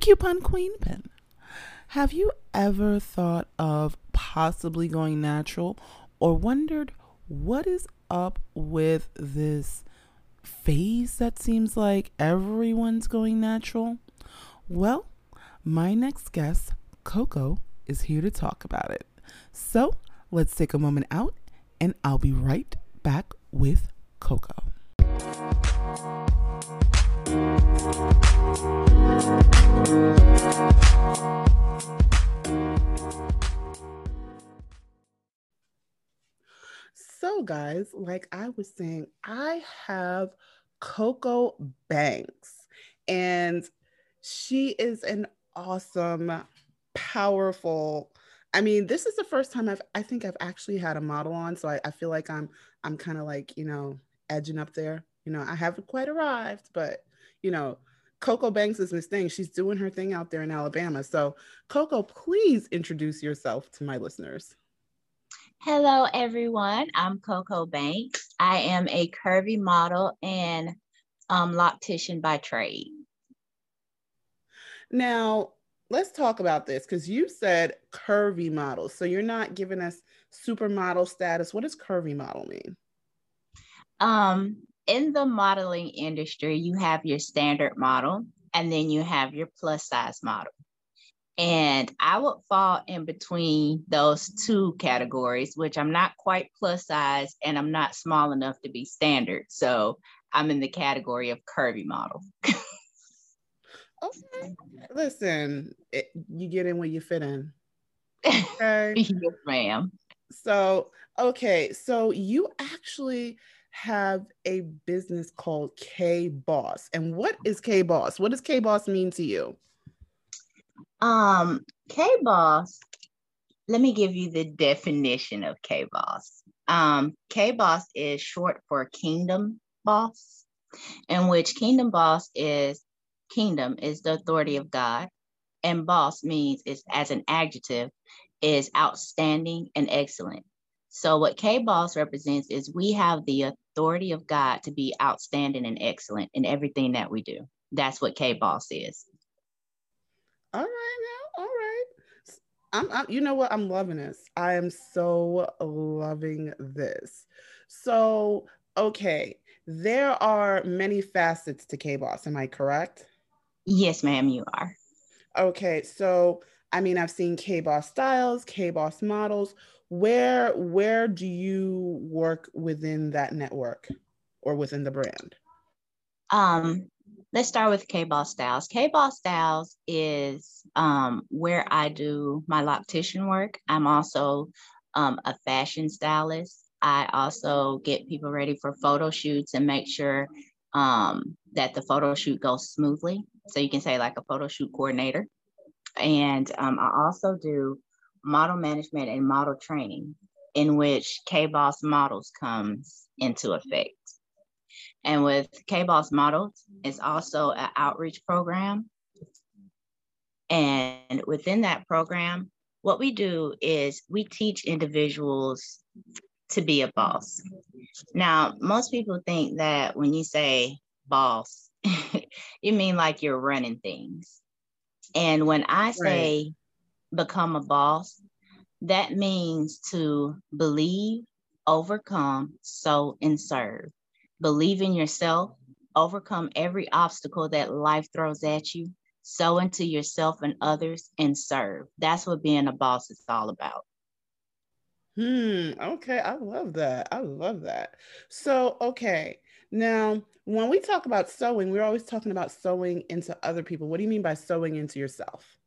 Coupon Queen Pen. Have you ever thought of possibly going natural or wondered what is up with this phase that seems like everyone's going natural? Well, my next guest, Coco, is here to talk about it. So let's take a moment out and I'll be right back with Coco. So, guys, like I was saying, I have Coco Banks, and she is an awesome, powerful, I mean, this is the first time I've I think I've actually had a model on, so I, I feel like I'm I'm kind of like you know edging up there. You know, I haven't quite arrived, but you know, Coco Banks is Miss Thing. She's doing her thing out there in Alabama. So, Coco, please introduce yourself to my listeners. Hello, everyone. I'm Coco Banks. I am a curvy model and um, loctician by trade. Now, let's talk about this because you said curvy model. So you're not giving us supermodel status. What does curvy model mean? Um, in the modeling industry, you have your standard model and then you have your plus size model. And I would fall in between those two categories, which I'm not quite plus size and I'm not small enough to be standard. So I'm in the category of curvy model. Okay. Listen, it, you get in where you fit in. Okay. yes, ma'am. So, okay. So you actually have a business called K Boss. And what is K Boss? What does K Boss mean to you? Um, K Boss, let me give you the definition of K Boss. Um, K Boss is short for Kingdom Boss, in which Kingdom Boss is kingdom is the authority of God, and boss means is as an adjective is outstanding and excellent. So what K boss represents is we have the authority of God to be outstanding and excellent in everything that we do. That's what K boss is. All right now, all right. I'm, I'm you know what? I'm loving this. I am so loving this. So, okay, there are many facets to K boss. Am I correct? Yes, ma'am, you are. Okay, so I mean, I've seen K Boss styles, K Boss models. Where where do you work within that network or within the brand? Um, let's start with K Boss Styles. K Boss Styles is um, where I do my loctician work. I'm also um, a fashion stylist. I also get people ready for photo shoots and make sure um, that the photo shoot goes smoothly. So you can say like a photo shoot coordinator. And um, I also do model management and model training in which K-Boss models comes into effect. And with K-Boss models, it's also an outreach program. And within that program, what we do is we teach individuals to be a boss. Now, most people think that when you say boss, you mean like you're running things. And when I say. Become a boss, that means to believe, overcome, sow, and serve. Believe in yourself, overcome every obstacle that life throws at you, sow into yourself and others, and serve. That's what being a boss is all about. Hmm. Okay. I love that. I love that. So, okay. Now, when we talk about sewing, we're always talking about sewing into other people. What do you mean by sewing into yourself?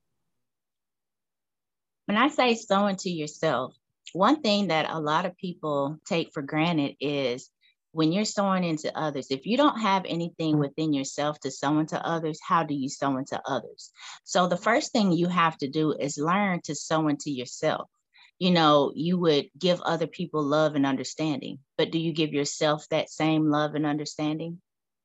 When I say sow into yourself, one thing that a lot of people take for granted is when you're sowing into others, if you don't have anything within yourself to sow into others, how do you sow into others? So the first thing you have to do is learn to sow into yourself you know, you would give other people love and understanding, but do you give yourself that same love and understanding?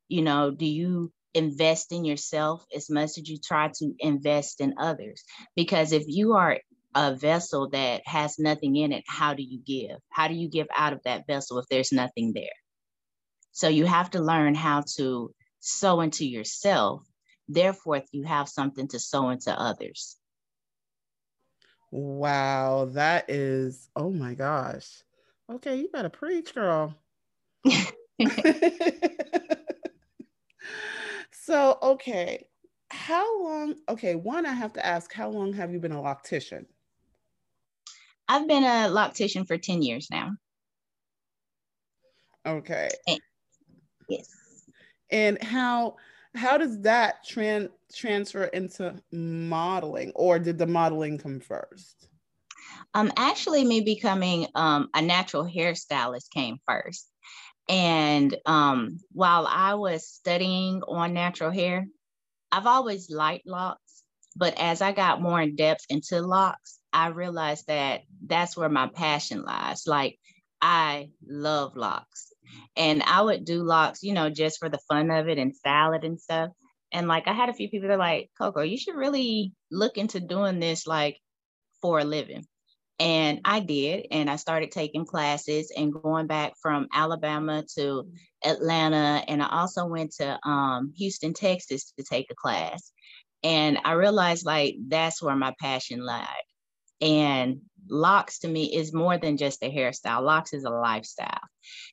You know, do you invest in yourself as much as you try to invest in others? Because if you are a vessel that has nothing in it, how do you give? How do you give out of that vessel if there's nothing there? So you have to learn how to sow into yourself. Therefore, you have something to sow into others. Wow, that is, oh my gosh. Okay, you better preach, girl. so, okay, how long? Okay, one, I have to ask, how long have you been a loctician? I've been a loctician for 10 years now. Okay. And, yes. And how how does that tran- transfer into modeling or did the modeling come first? Um actually me becoming um a natural hairstylist came first. And um while I was studying on natural hair, I've always liked locks, but as I got more in depth into locks, I realized that that's where my passion lies. Like I love locks. And I would do locks, you know, just for the fun of it and style it and stuff. And like I had a few people that are like, Coco, you should really look into doing this like for a living. And I did. And I started taking classes and going back from Alabama to Atlanta. And I also went to um, Houston, Texas to take a class. And I realized like that's where my passion lied. And locks to me is more than just a hairstyle. Locks is a lifestyle.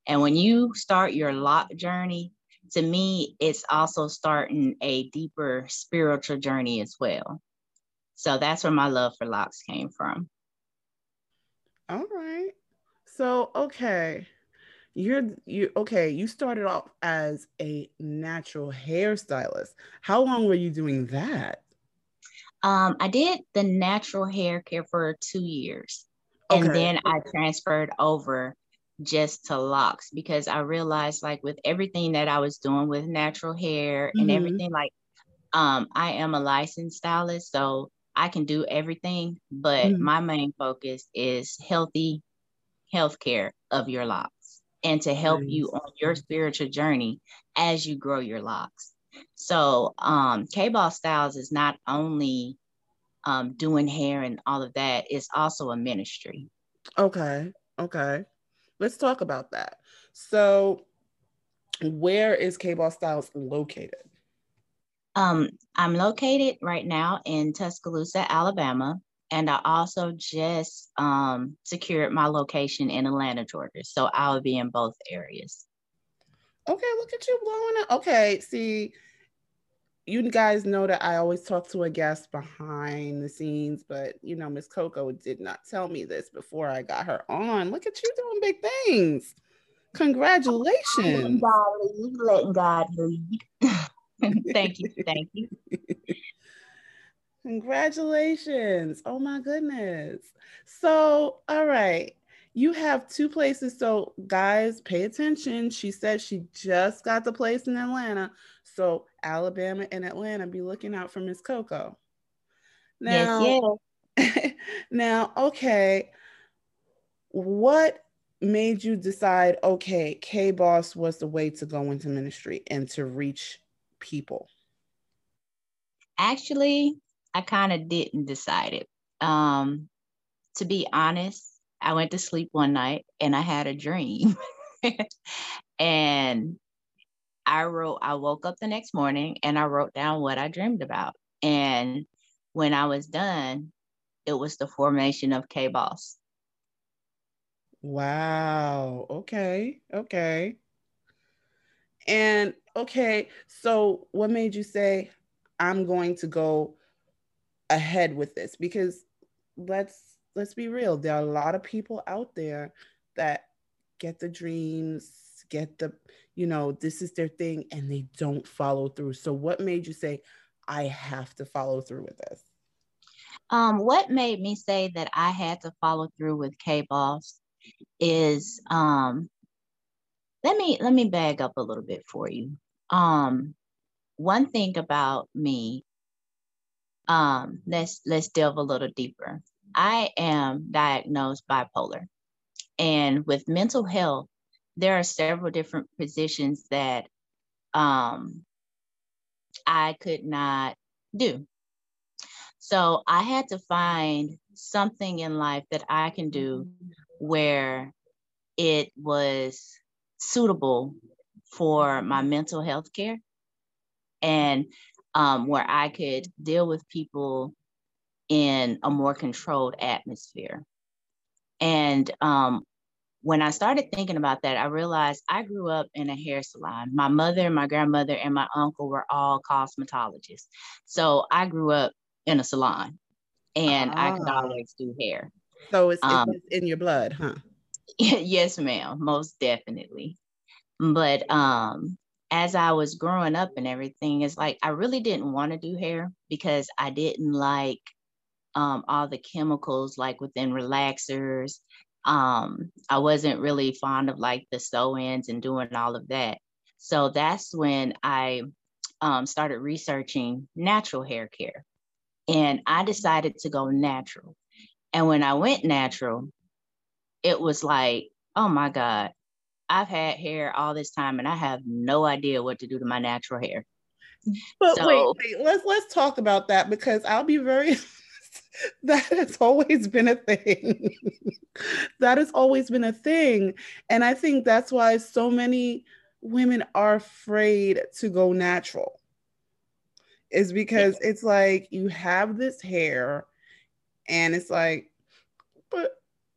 And when you start your lock journey, to me, it's also starting a deeper spiritual journey as well. So that's where my love for locks came from. All right. So, okay. You're you okay, you started off as a natural hairstylist. How long were you doing that? Um, I did the natural hair care for two years. Okay. And then I transferred over just to locks because I realized like with everything that I was doing with natural hair mm-hmm. and everything, like um, I am a licensed stylist, so I can do everything, but mm-hmm. my main focus is healthy health care of your locks and to help nice. you on your spiritual journey as you grow your locks. So um, K-Boss Styles is not only um, doing hair and all of that, it's also a ministry. Okay. Okay. Let's talk about that. So where is K-Boss Styles located? Um, I'm located right now in Tuscaloosa, Alabama, and I also just um, secured my location in Atlanta, Georgia. So I'll be in both areas. Okay, look at you blowing up. Okay, see, you guys know that I always talk to a guest behind the scenes, but you know, Miss Coco did not tell me this before I got her on. Look at you doing big things. Congratulations. Letting God lead. thank you. Thank you. Congratulations. Oh my goodness. So, all right. You have two places. So, guys, pay attention. She said she just got the place in Atlanta. So, Alabama and Atlanta, be looking out for Miss Coco. Now, yes, yes. now, okay. What made you decide, okay, K Boss was the way to go into ministry and to reach people? Actually, I kind of didn't decide it. Um, to be honest, I went to sleep one night and I had a dream. and I wrote, I woke up the next morning and I wrote down what I dreamed about. And when I was done, it was the formation of K Boss. Wow. Okay. Okay. And okay, so what made you say, I'm going to go ahead with this? Because let's let's be real, there are a lot of people out there that get the dreams, get the, you know, this is their thing, and they don't follow through. So what made you say, I have to follow through with this? Um, what made me say that I had to follow through with K Boss is um let me let me bag up a little bit for you. Um, one thing about me, um, let's let's delve a little deeper. I am diagnosed bipolar, and with mental health, there are several different positions that um, I could not do. So I had to find something in life that I can do where it was suitable for my mental health care and um, where I could deal with people in a more controlled atmosphere. And um, when I started thinking about that, I realized I grew up in a hair salon. My mother, my grandmother, and my uncle were all cosmetologists. So I grew up in a salon and ah. I could ah. always do hair. So it's, um, it's in your blood, huh? yes, ma'am, most definitely. But um, as I was growing up and everything, it's like I really didn't want to do hair because I didn't like um, all the chemicals like within relaxers. Um, I wasn't really fond of like the sew-ins and doing all of that. So that's when I um, started researching natural hair care. And I decided to go natural. And when I went natural, it was like, oh my God, I've had hair all this time and I have no idea what to do to my natural hair. But so, wait, wait, let's let's talk about that because I'll be very that has always been a thing. that has always been a thing. And I think that's why so many women are afraid to go natural. Is because it's like you have this hair and it's like, but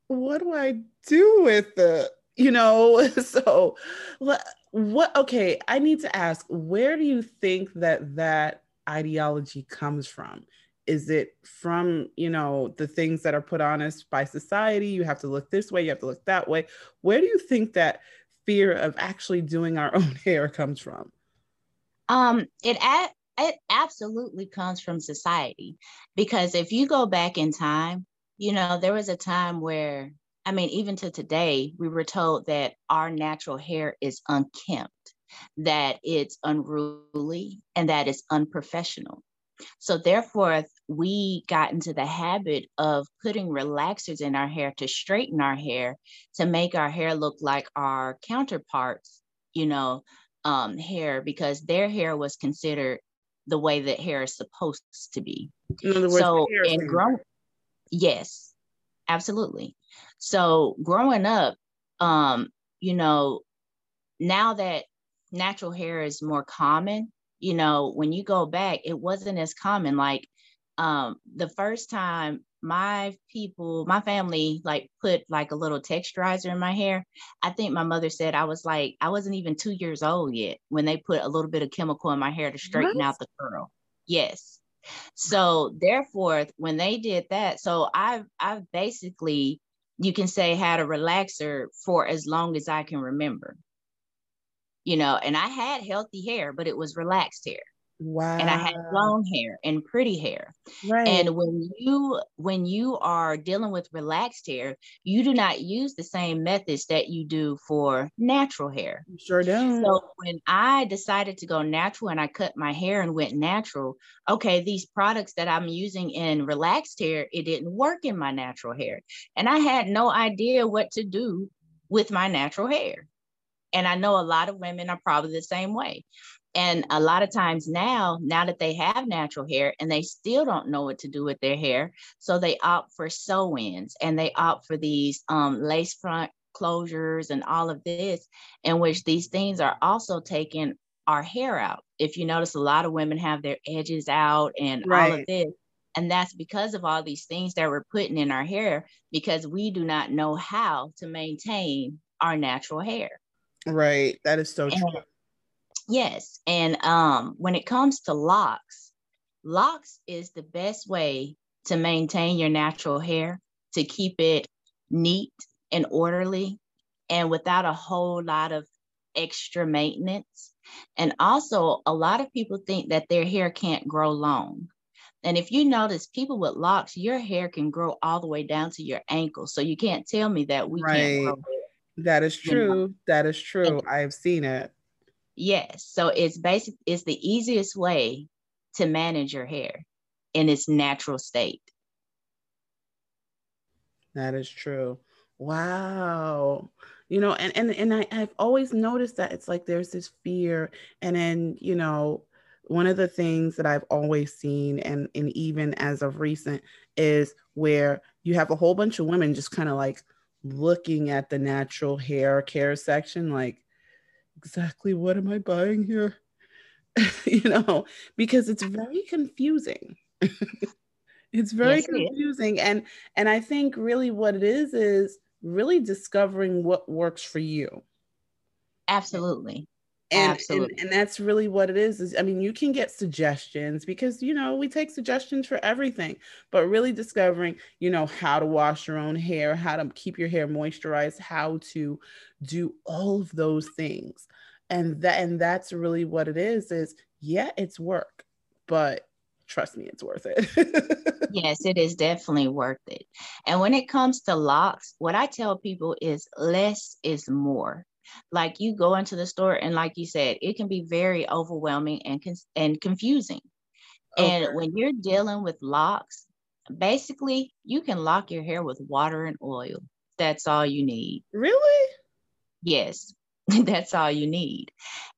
what do I do with it? You know, so what okay, I need to ask, where do you think that that ideology comes from? Is it from you know the things that are put on us by society? You have to look this way you have to look that way. Where do you think that fear of actually doing our own hair comes from? Um it it absolutely comes from society. Because if you go back in time you know there was a time where i mean even to today we were told that our natural hair is unkempt that it's unruly and that it's unprofessional so therefore, we got into the habit of putting relaxers in our hair to straighten our hair to make our hair look like our counterparts, you know, um, hair because their hair was considered the way that hair is supposed to be. In other words, so in growing, yes, absolutely. So growing up, um, you know, now that natural hair is more common, you know, when you go back, it wasn't as common. Like um, the first time my people, my family, like put like a little texturizer in my hair. I think my mother said I was like, I wasn't even two years old yet when they put a little bit of chemical in my hair to straighten what? out the curl. Yes. So therefore, when they did that, so I've I've basically, you can say, had a relaxer for as long as I can remember you know, and I had healthy hair, but it was relaxed hair. Wow. And I had long hair and pretty hair. Right. And when you when you are dealing with relaxed hair, you do not use the same methods that you do for natural hair. sure do. So when I decided to go natural and I cut my hair and went natural, okay, these products that I'm using in relaxed hair, it didn't work in my natural hair. And I had no idea what to do with my natural hair. And I know a lot of women are probably the same way. And a lot of times now, now that they have natural hair and they still don't know what to do with their hair, so they opt for sew ins and they opt for these um, lace front closures and all of this, in which these things are also taking our hair out. If you notice, a lot of women have their edges out and right. all of this. And that's because of all these things that we're putting in our hair because we do not know how to maintain our natural hair. Right. That is so and, true. Yes. And um, when it comes to locks, locks is the best way to maintain your natural hair, to keep it neat and orderly and without a whole lot of extra maintenance. And also, a lot of people think that their hair can't grow long. And if you notice, people with locks, your hair can grow all the way down to your ankles. So you can't tell me that we right. can't grow that is true. You know? That is true. I have seen it. Yes. So it's basic it's the easiest way to manage your hair in its natural state. That is true. Wow. You know, and and and I, I've always noticed that it's like there's this fear, and then you know, one of the things that I've always seen, and, and even as of recent, is where you have a whole bunch of women just kind of like looking at the natural hair care section, like, exactly what am I buying here? you know, because it's very confusing. it's very yes, confusing. And and I think really what it is is really discovering what works for you. Absolutely and, and, and that's really what it is is i mean you can get suggestions because you know we take suggestions for everything but really discovering you know how to wash your own hair how to keep your hair moisturized how to do all of those things. And that and that's really what it is is yeah it's work but trust me it's worth it. Yes it is definitely worth it. And when it comes to locks what i tell people is less is more like you go into the store and like you said, it can be very overwhelming and and confusing. Okay. And when you're dealing with locks, basically you can lock your hair with water and oil. That's all you need. Really? Yes. That's all you need.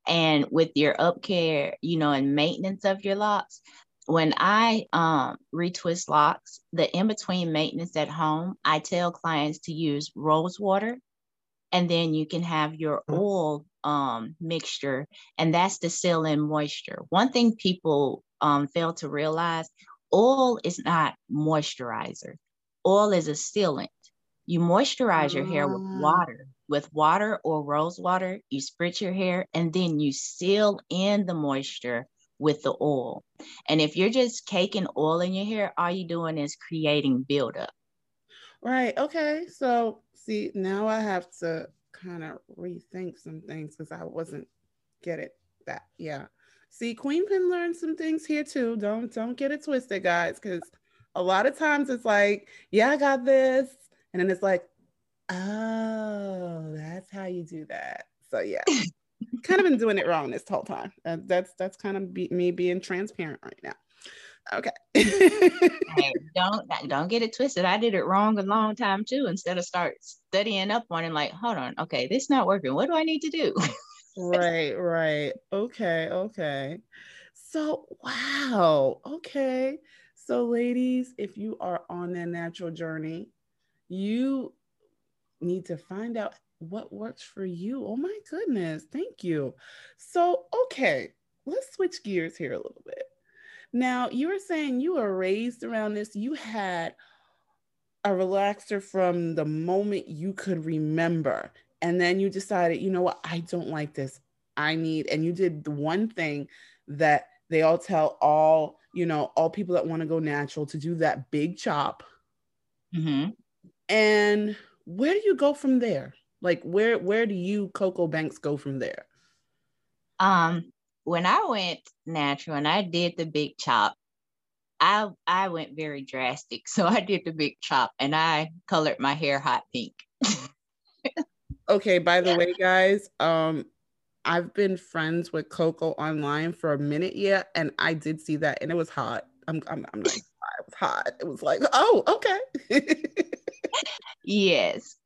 And with your up care, you know, and maintenance of your locks, when I um, retwist locks, the in between maintenance at home, I tell clients to use rose water and then you can have your mm. oil um, mixture, and that's to seal in moisture. One thing people um, fail to realize oil is not moisturizer, oil is a sealant. You moisturize your hair with ah. water, with water or rose water. You spritz your hair, and then you seal in the moisture with the oil. And if you're just caking oil in your hair, all you're doing is creating buildup. Right. Okay. So see, now I have to kind of rethink some things because I wasn't get it that yeah. See, Queen Pin learned some things here too. Don't don't get it twisted, guys, because a lot of times it's like, yeah, I got this, and then it's like, oh, that's how you do that. So yeah. kind of been doing it wrong this whole time. Uh, that's that's kind of be, me being transparent right now. Okay. hey, don't don't get it twisted. I did it wrong a long time too. Instead of start studying up on it, like, hold on, okay, this not working. What do I need to do? right, right. Okay, okay. So wow. Okay. So, ladies, if you are on that natural journey, you need to find out what works for you. Oh my goodness. Thank you. So, okay, let's switch gears here a little bit. Now, you were saying you were raised around this, you had a relaxer from the moment you could remember. And then you decided, you know what, I don't like this. I need, and you did the one thing that they all tell all, you know, all people that want to go natural to do that big chop. Mm-hmm. And where do you go from there? Like where where do you Coco Banks go from there? Um, when I went natural and I did the big chop, I I went very drastic. So I did the big chop and I colored my hair hot pink. okay, by the way, guys, um, I've been friends with Coco online for a minute yet, and I did see that, and it was hot. I'm I'm, I'm like, it was hot. It was like, oh, okay. yes.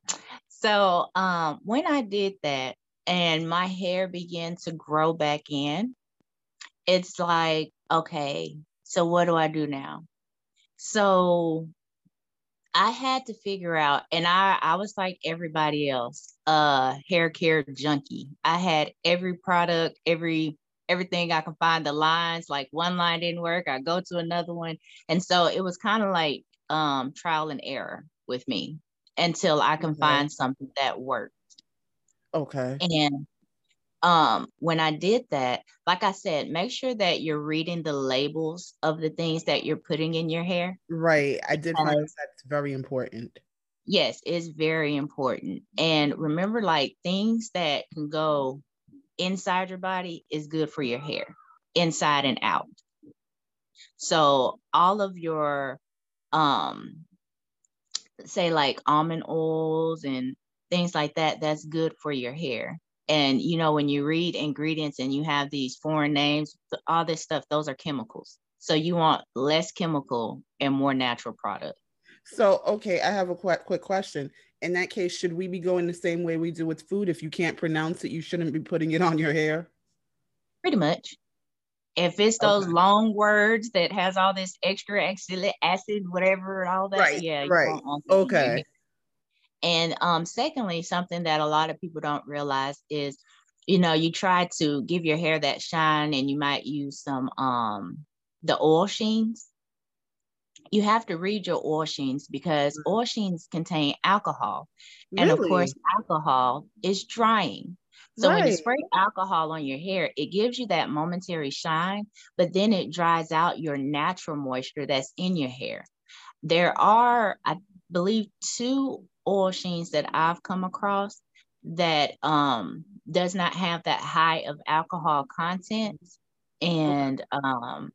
So um, when I did that, and my hair began to grow back in, it's like, okay, so what do I do now? So I had to figure out, and I, I was like everybody else, uh, hair care junkie. I had every product, every everything I can find, the lines, like one line didn't work, I go to another one. And so it was kind of like um trial and error with me until I can okay. find something that worked. Okay. And um when I did that, like I said, make sure that you're reading the labels of the things that you're putting in your hair. Right. I did find that's very important. Yes, it's very important. And remember, like things that can go inside your body is good for your hair, inside and out. So all of your um say like almond oils and things like that, that's good for your hair. And you know, when you read ingredients and you have these foreign names, all this stuff, those are chemicals. So you want less chemical and more natural product. So, okay, I have a quick, quick question. In that case, should we be going the same way we do with food? If you can't pronounce it, you shouldn't be putting it on your hair. Pretty much. If it's those okay. long words that has all this extra acid, whatever, all that, right, yeah, right, okay. And um, secondly, something that a lot of people don't realize is, you know, you try to give your hair that shine, and you might use some um the oil sheens. You have to read your oil sheens because mm. oil sheens contain alcohol, really? and of course, alcohol is drying. So right. when you spray alcohol on your hair, it gives you that momentary shine, but then it dries out your natural moisture that's in your hair. There are, I believe, two oil sheens that I've come across that um, does not have that high of alcohol content. And um,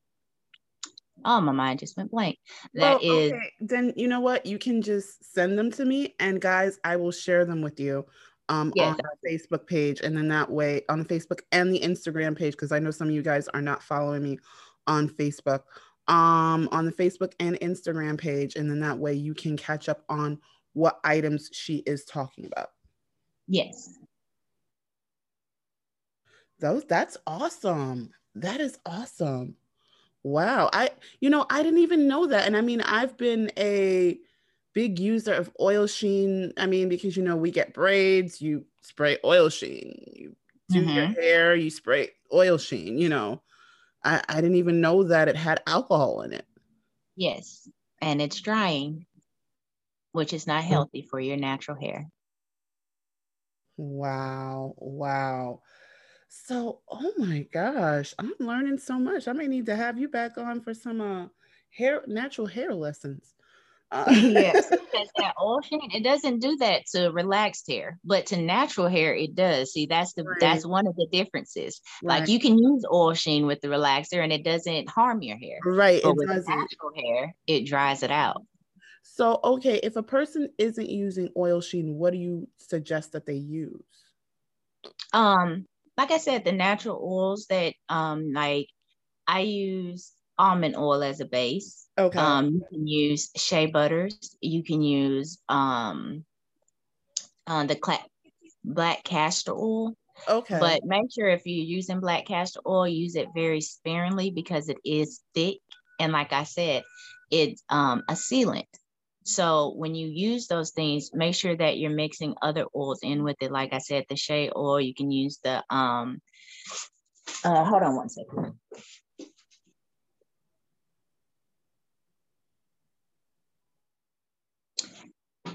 oh, my mind just went blank. That well, is. Okay. Then you know what? You can just send them to me, and guys, I will share them with you um, yes. on our Facebook page. And then that way on the Facebook and the Instagram page, because I know some of you guys are not following me on Facebook, um, on the Facebook and Instagram page. And then that way you can catch up on what items she is talking about. Yes. Those that's awesome. That is awesome. Wow. I you know, I didn't even know that. And I mean, I've been a big user of oil sheen. I mean, because you know, we get braids, you spray oil sheen. You do mm-hmm. your hair, you spray oil sheen, you know. I, I didn't even know that it had alcohol in it. Yes. And it's drying, which is not healthy for your natural hair. Wow. Wow. So, oh my gosh, I'm learning so much. I may need to have you back on for some uh, hair natural hair lessons. Uh, yes, because that oil sheen, it doesn't do that to relaxed hair, but to natural hair, it does. See, that's the right. that's one of the differences. Right. Like you can use oil sheen with the relaxer, and it doesn't harm your hair. Right, but with natural hair, it dries it out. So, okay, if a person isn't using oil sheen, what do you suggest that they use? Um, like I said, the natural oils that um, like I use almond oil as a base. Okay. Um, you can use shea butters. You can use um, uh, the cl- black castor oil. Okay. But make sure if you're using black castor oil, use it very sparingly because it is thick. And like I said, it's um, a sealant. So when you use those things, make sure that you're mixing other oils in with it. Like I said, the shea oil, you can use the um uh hold on one second.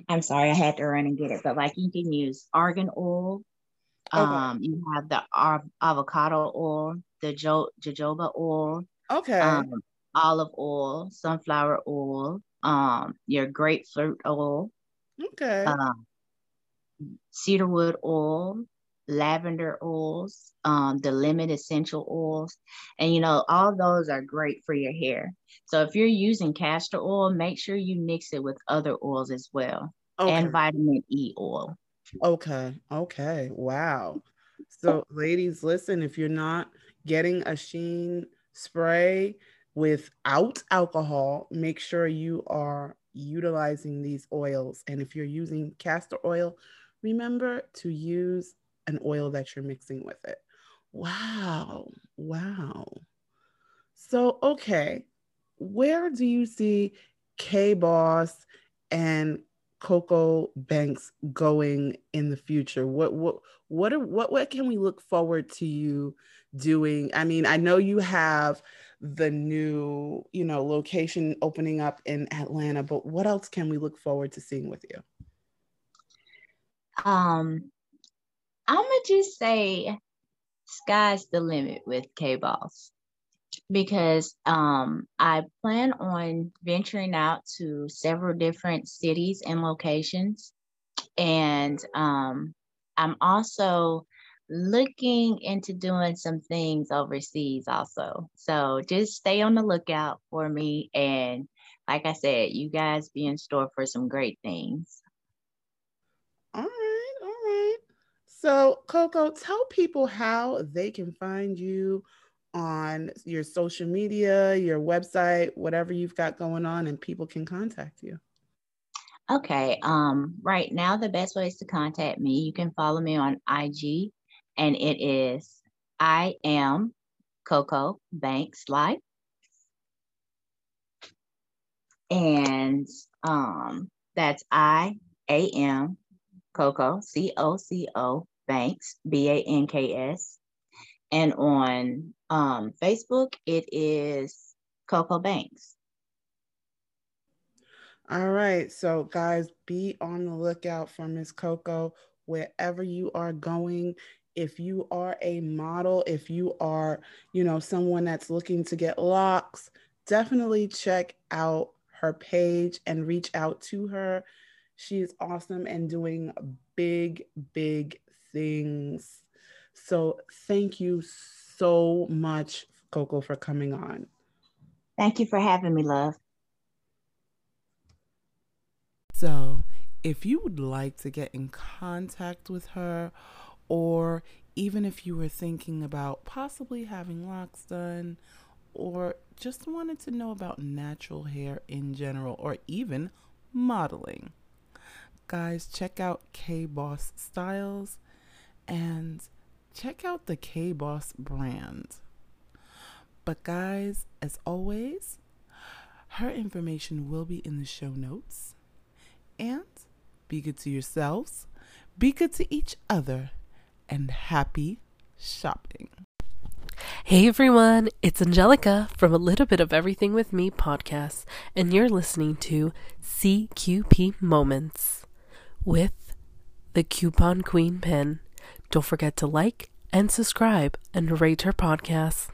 I'm sorry, I had to run and get it, but like you can use argan oil. Okay. Um, you have the av- avocado oil, the jo- jojoba oil, okay, um, olive oil, sunflower oil, um, your grapefruit oil, okay, um, cedarwood oil, lavender oils, um, the lemon essential oils, and you know all those are great for your hair. So if you're using castor oil, make sure you mix it with other oils as well, okay. and vitamin E oil. Okay. Okay. Wow. So, ladies, listen. If you're not getting a Sheen spray without alcohol, make sure you are utilizing these oils. And if you're using castor oil, remember to use an oil that you're mixing with it. Wow. Wow. So, okay, where do you see K Boss and Coco Banks going in the future? What what what are, what what can we look forward to you doing? I mean, I know you have the new, you know, location opening up in Atlanta, but what else can we look forward to seeing with you? Um I'm gonna just say sky's the limit with K Boss because um, I plan on venturing out to several different cities and locations. And um, I'm also looking into doing some things overseas also. So just stay on the lookout for me. And like I said, you guys be in store for some great things. All right. All right. So, Coco, tell people how they can find you on your social media, your website, whatever you've got going on, and people can contact you. Okay. Um, right now, the best ways to contact me, you can follow me on IG, and it is I am Coco Banks Life. And um, that's I A M Coco C O C O Banks B A N K S. And on um, Facebook, it is Coco Banks. All right. So, guys, be on the lookout for Miss Coco wherever you are going. If you are a model, if you are, you know, someone that's looking to get locks, definitely check out her page and reach out to her. She is awesome and doing big, big things. So, thank you so much, Coco, for coming on. Thank you for having me, love. So, if you would like to get in contact with her, or even if you were thinking about possibly having locks done, or just wanted to know about natural hair in general, or even modeling, guys, check out K Boss Styles and check out the K Boss brand. But, guys, as always, her information will be in the show notes. And be good to yourselves, be good to each other, and happy shopping. Hey everyone, it's Angelica from A Little Bit of Everything with Me podcast, and you're listening to CQP Moments with the Coupon Queen Pen. Don't forget to like and subscribe and rate her podcast.